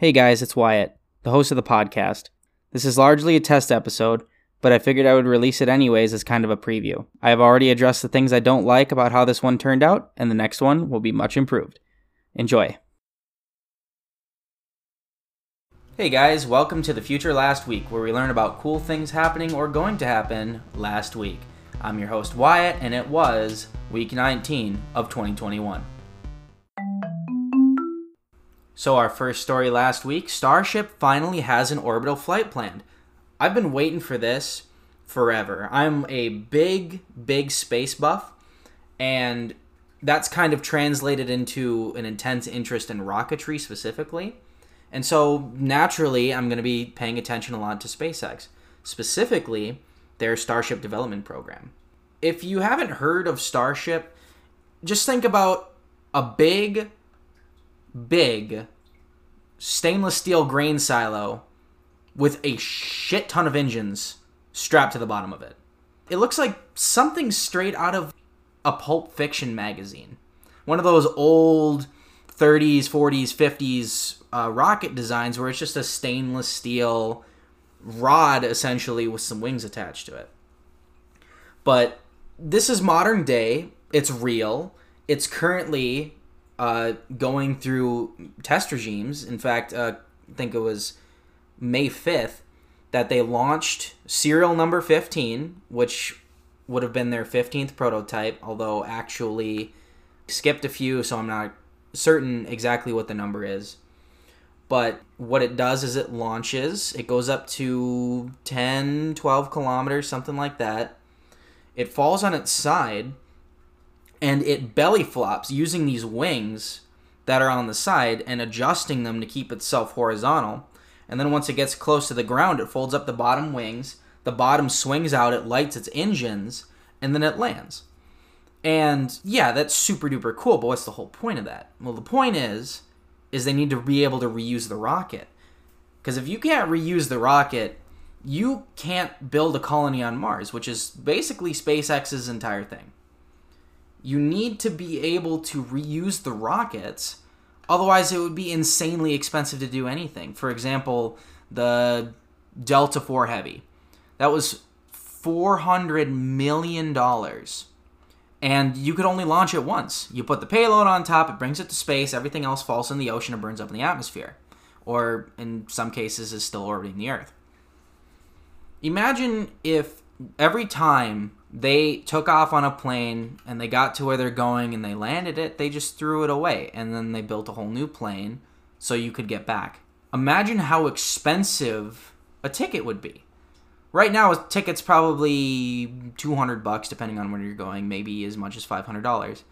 Hey guys, it's Wyatt, the host of the podcast. This is largely a test episode, but I figured I would release it anyways as kind of a preview. I have already addressed the things I don't like about how this one turned out, and the next one will be much improved. Enjoy. Hey guys, welcome to the Future Last Week, where we learn about cool things happening or going to happen last week. I'm your host Wyatt, and it was week 19 of 2021. So, our first story last week Starship finally has an orbital flight planned. I've been waiting for this forever. I'm a big, big space buff, and that's kind of translated into an intense interest in rocketry specifically. And so, naturally, I'm going to be paying attention a lot to SpaceX, specifically their Starship development program. If you haven't heard of Starship, just think about a big big stainless steel grain silo with a shit ton of engines strapped to the bottom of it. It looks like something straight out of a pulp fiction magazine. One of those old 30s, 40s, 50s uh, rocket designs where it's just a stainless steel rod essentially with some wings attached to it. But this is modern day, it's real. It's currently uh, going through test regimes. In fact, uh, I think it was May 5th that they launched serial number 15, which would have been their 15th prototype, although actually skipped a few, so I'm not certain exactly what the number is. But what it does is it launches, it goes up to 10, 12 kilometers, something like that. It falls on its side and it belly flops using these wings that are on the side and adjusting them to keep itself horizontal. And then once it gets close to the ground, it folds up the bottom wings, the bottom swings out, it lights its engines, and then it lands. And yeah, that's super duper cool, but what's the whole point of that? Well, the point is is they need to be able to reuse the rocket. Cuz if you can't reuse the rocket, you can't build a colony on Mars, which is basically SpaceX's entire thing you need to be able to reuse the rockets. Otherwise, it would be insanely expensive to do anything. For example, the Delta IV Heavy. That was $400 million. And you could only launch it once. You put the payload on top, it brings it to space, everything else falls in the ocean and burns up in the atmosphere. Or, in some cases, is still orbiting the Earth. Imagine if every time they took off on a plane and they got to where they're going and they landed it, they just threw it away and then they built a whole new plane so you could get back. Imagine how expensive a ticket would be. Right now, a ticket's probably 200 bucks depending on where you're going, maybe as much as $500.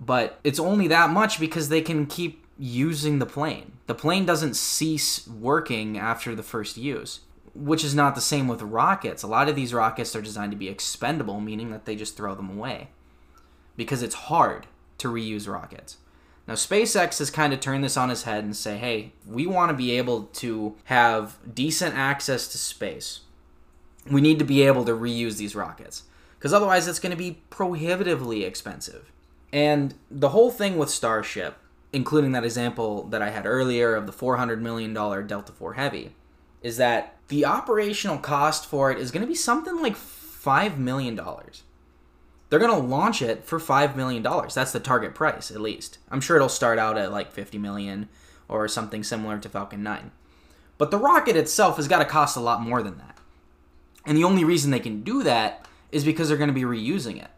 But it's only that much because they can keep using the plane. The plane doesn't cease working after the first use which is not the same with rockets. A lot of these rockets are designed to be expendable, meaning that they just throw them away because it's hard to reuse rockets. Now, SpaceX has kind of turned this on his head and say, hey, we want to be able to have decent access to space. We need to be able to reuse these rockets because otherwise it's going to be prohibitively expensive. And the whole thing with Starship, including that example that I had earlier of the $400 million Delta IV Heavy, is that the operational cost for it is going to be something like $5 million. They're going to launch it for $5 million. That's the target price, at least. I'm sure it'll start out at like 50 million or something similar to Falcon 9. But the rocket itself has got to cost a lot more than that. And the only reason they can do that is because they're going to be reusing it.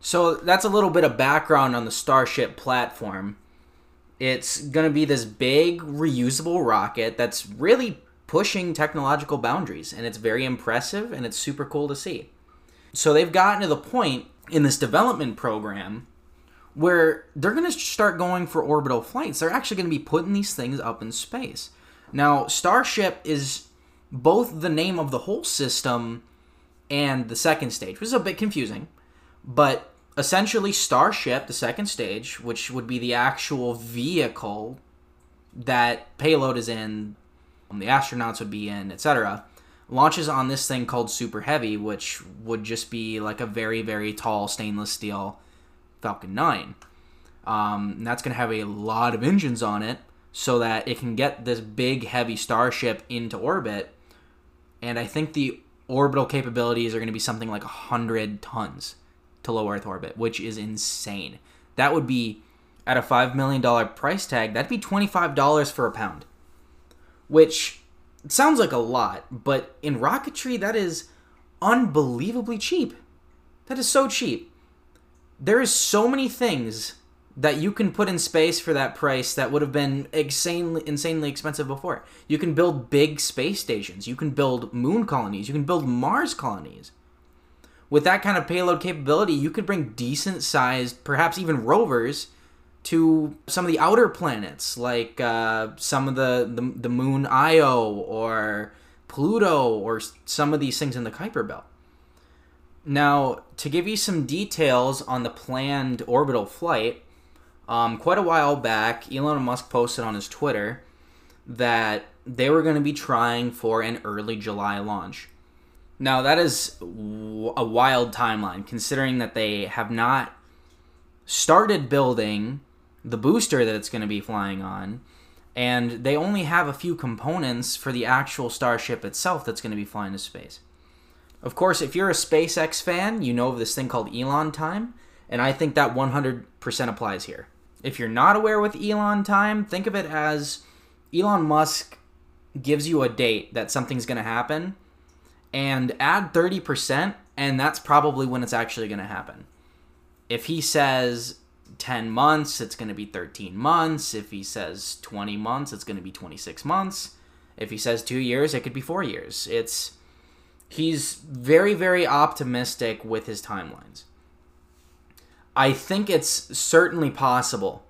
So that's a little bit of background on the Starship platform. It's going to be this big reusable rocket that's really pushing technological boundaries, and it's very impressive and it's super cool to see. So they've gotten to the point in this development program where they're going to start going for orbital flights. They're actually going to be putting these things up in space. Now, Starship is both the name of the whole system and the second stage, which is a bit confusing, but essentially Starship, the second stage, which would be the actual vehicle that payload is in, the astronauts would be in, etc., launches on this thing called Super Heavy, which would just be like a very, very tall stainless steel Falcon 9. Um, that's going to have a lot of engines on it, so that it can get this big, heavy starship into orbit. And I think the orbital capabilities are going to be something like 100 tons to low Earth orbit, which is insane. That would be, at a $5 million price tag, that'd be $25 for a pound. Which sounds like a lot, but in rocketry, that is unbelievably cheap. That is so cheap. There is so many things that you can put in space for that price that would have been insanely insanely expensive before. You can build big space stations, you can build moon colonies, you can build Mars colonies. With that kind of payload capability, you could bring decent sized, perhaps even rovers to some of the outer planets, like uh, some of the, the the moon Io or Pluto or some of these things in the Kuiper Belt. Now, to give you some details on the planned orbital flight, um, quite a while back, Elon Musk posted on his Twitter that they were going to be trying for an early July launch. Now, that is w- a wild timeline, considering that they have not started building the booster that it's going to be flying on, and they only have a few components for the actual Starship itself that's going to be flying to space. Of course, if you're a SpaceX fan, you know of this thing called Elon time, and I think that 100% applies here. If you're not aware with Elon time, think of it as Elon Musk gives you a date that something's going to happen, and add 30%, and that's probably when it's actually going to happen. If he says 10 months, it's going to be 13 months. If he says 20 months, it's going to be 26 months. If he says 2 years, it could be 4 years. It's he's very very optimistic with his timelines. I think it's certainly possible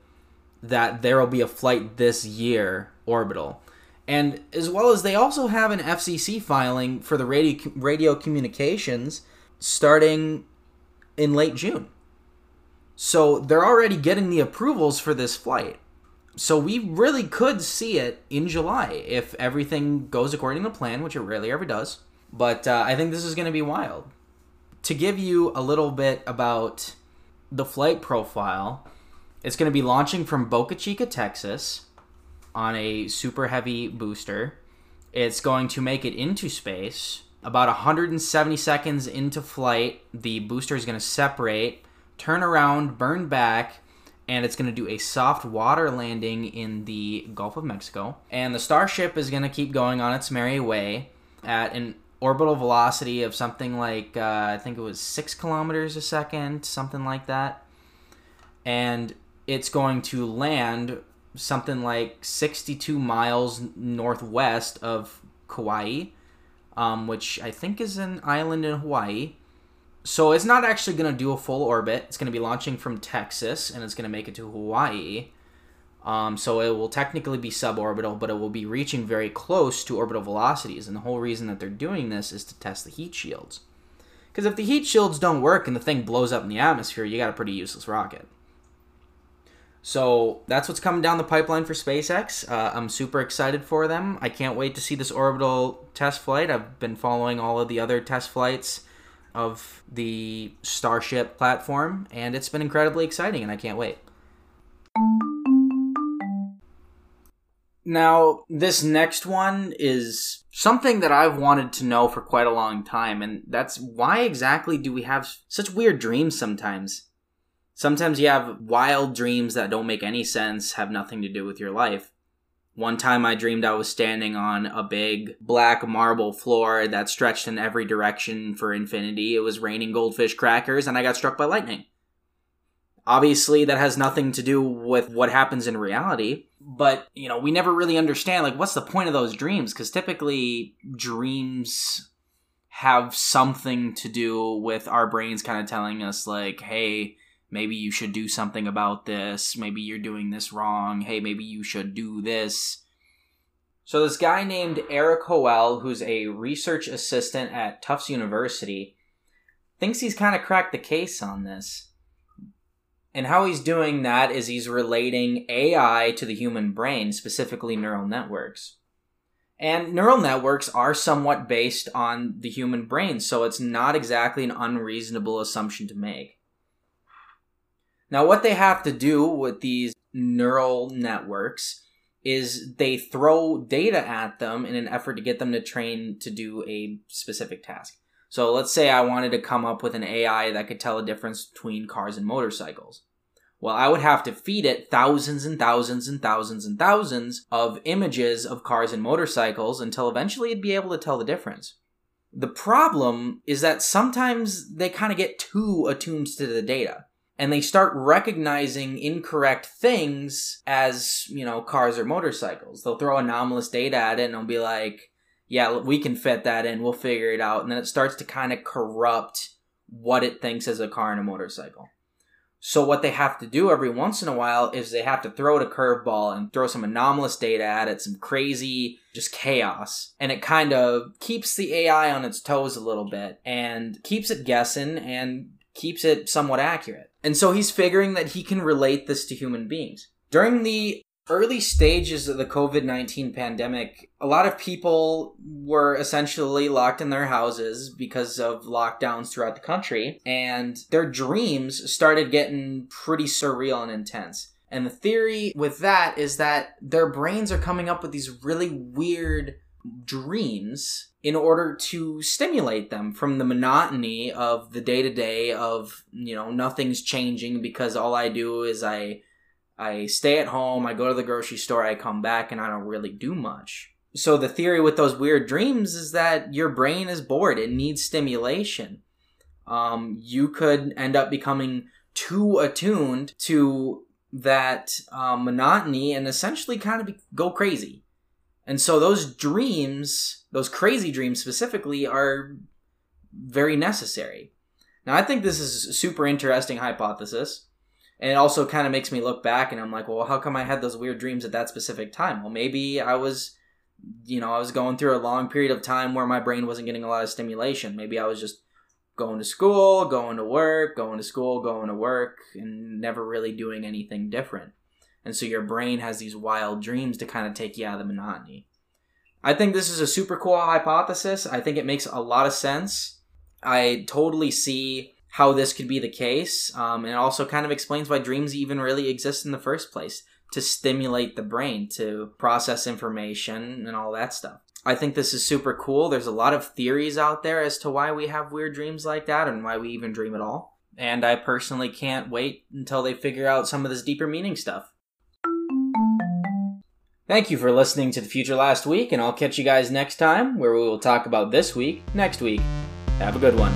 that there will be a flight this year orbital. And as well as they also have an FCC filing for the radio radio communications starting in late June. So they're already getting the approvals for this flight. So we really could see it in July if everything goes according to plan, which it rarely ever does. But uh, I think this is going to be wild. To give you a little bit about the flight profile, it's going to be launching from Boca Chica, Texas, on a super heavy booster. It's going to make it into space. About 170 seconds into flight, the booster is going to separate turn around, burn back, and it's going to do a soft water landing in the Gulf of Mexico. And the Starship is going to keep going on its merry way at an orbital velocity of something like, uh, I think it was six kilometers a second, something like that. And it's going to land something like 62 miles northwest of Kauai, um, which I think is an island in Hawaii so it's not actually going to do a full orbit. It's going to be launching from Texas and it's going to make it to Hawaii. Um, so it will technically be suborbital, but it will be reaching very close to orbital velocities. And the whole reason that they're doing this is to test the heat shields. Because if the heat shields don't work and the thing blows up in the atmosphere, you got a pretty useless rocket. So that's what's coming down the pipeline for SpaceX. Uh, I'm super excited for them. I can't wait to see this orbital test flight. I've been following all of the other test flights of the Starship platform, and it's been incredibly exciting, and I can't wait. Now, this next one is something that I've wanted to know for quite a long time, and that's why exactly do we have such weird dreams sometimes? Sometimes you have wild dreams that don't make any sense, have nothing to do with your life. One time I dreamed I was standing on a big black marble floor that stretched in every direction for infinity. It was raining goldfish crackers and I got struck by lightning. Obviously, that has nothing to do with what happens in reality, but you know, we never really understand like what's the point of those dreams because typically dreams have something to do with our brains kind of telling us like, "Hey, maybe you should do something about this. Maybe you're doing this wrong. Hey, maybe you should do this. So, this guy named Erik Hoel, who's a research assistant at Tufts University, thinks he's kind of cracked the case on this. And how he's doing that is he's relating AI to the human brain, specifically neural networks. And neural networks are somewhat based on the human brain, so it's not exactly an unreasonable assumption to make. Now, what they have to do with these neural networks is they throw data at them in an effort to get them to train to do a specific task. So let's say I wanted to come up with an AI that could tell the difference between cars and motorcycles. Well, I would have to feed it thousands and thousands and thousands and thousands of images of cars and motorcycles until eventually it'd be able to tell the difference. The problem is that sometimes they kind of get too attuned to the data and they start recognizing incorrect things as, you know, cars or motorcycles. They'll throw anomalous data at it and they'll be like, yeah, we can fit that in, we'll figure it out. And then it starts to kind of corrupt what it thinks as a car and a motorcycle. So what they have to do every once in a while is they have to throw it a curveball and throw some anomalous data at it, some crazy just chaos. And it kind of keeps the AI on its toes a little bit and keeps it guessing and keeps it somewhat accurate. And so he's figuring that he can relate this to human beings. During the early stages of the COVID 19 pandemic, a lot of people were essentially locked in their houses because of lockdowns throughout the country, and their dreams started getting pretty surreal and intense. And the theory with that is that their brains are coming up with these really weird dreams in order to stimulate them from the monotony of the day to day of, you know, nothing's changing because all I do is I I stay at home, I go to the grocery store, I come back, and I don't really do much. So the theory with those weird dreams is that your brain is bored; it needs stimulation. Um, you could end up becoming too attuned to that um, monotony and essentially kind of be- go crazy. And so those dreams, those crazy dreams specifically, are very necessary. Now, I think this is super interesting hypothesis. And it also kind of makes me look back and I'm like, well, how come I had those weird dreams at that specific time? Well, maybe I was, you know, I was going through a long period of time where my brain wasn't getting a lot of stimulation. Maybe I was just going to school, going to work, going to school, going to work, and never really doing anything different. And so your brain has these wild dreams to kind of take you out of the monotony. I think this is a super cool hypothesis. I think it makes a lot of sense. I totally see how this could be the case. Um, and it also kind of explains why dreams even really exist in the first place to stimulate the brain to process information and all that stuff. I think this is super cool. There's a lot of theories out there as to why we have weird dreams like that and why we even dream at all. And I personally can't wait until they figure out some of this deeper meaning stuff. Thank you for listening to the future last week, and I'll catch you guys next time where we will talk about this week next week. Have a good one.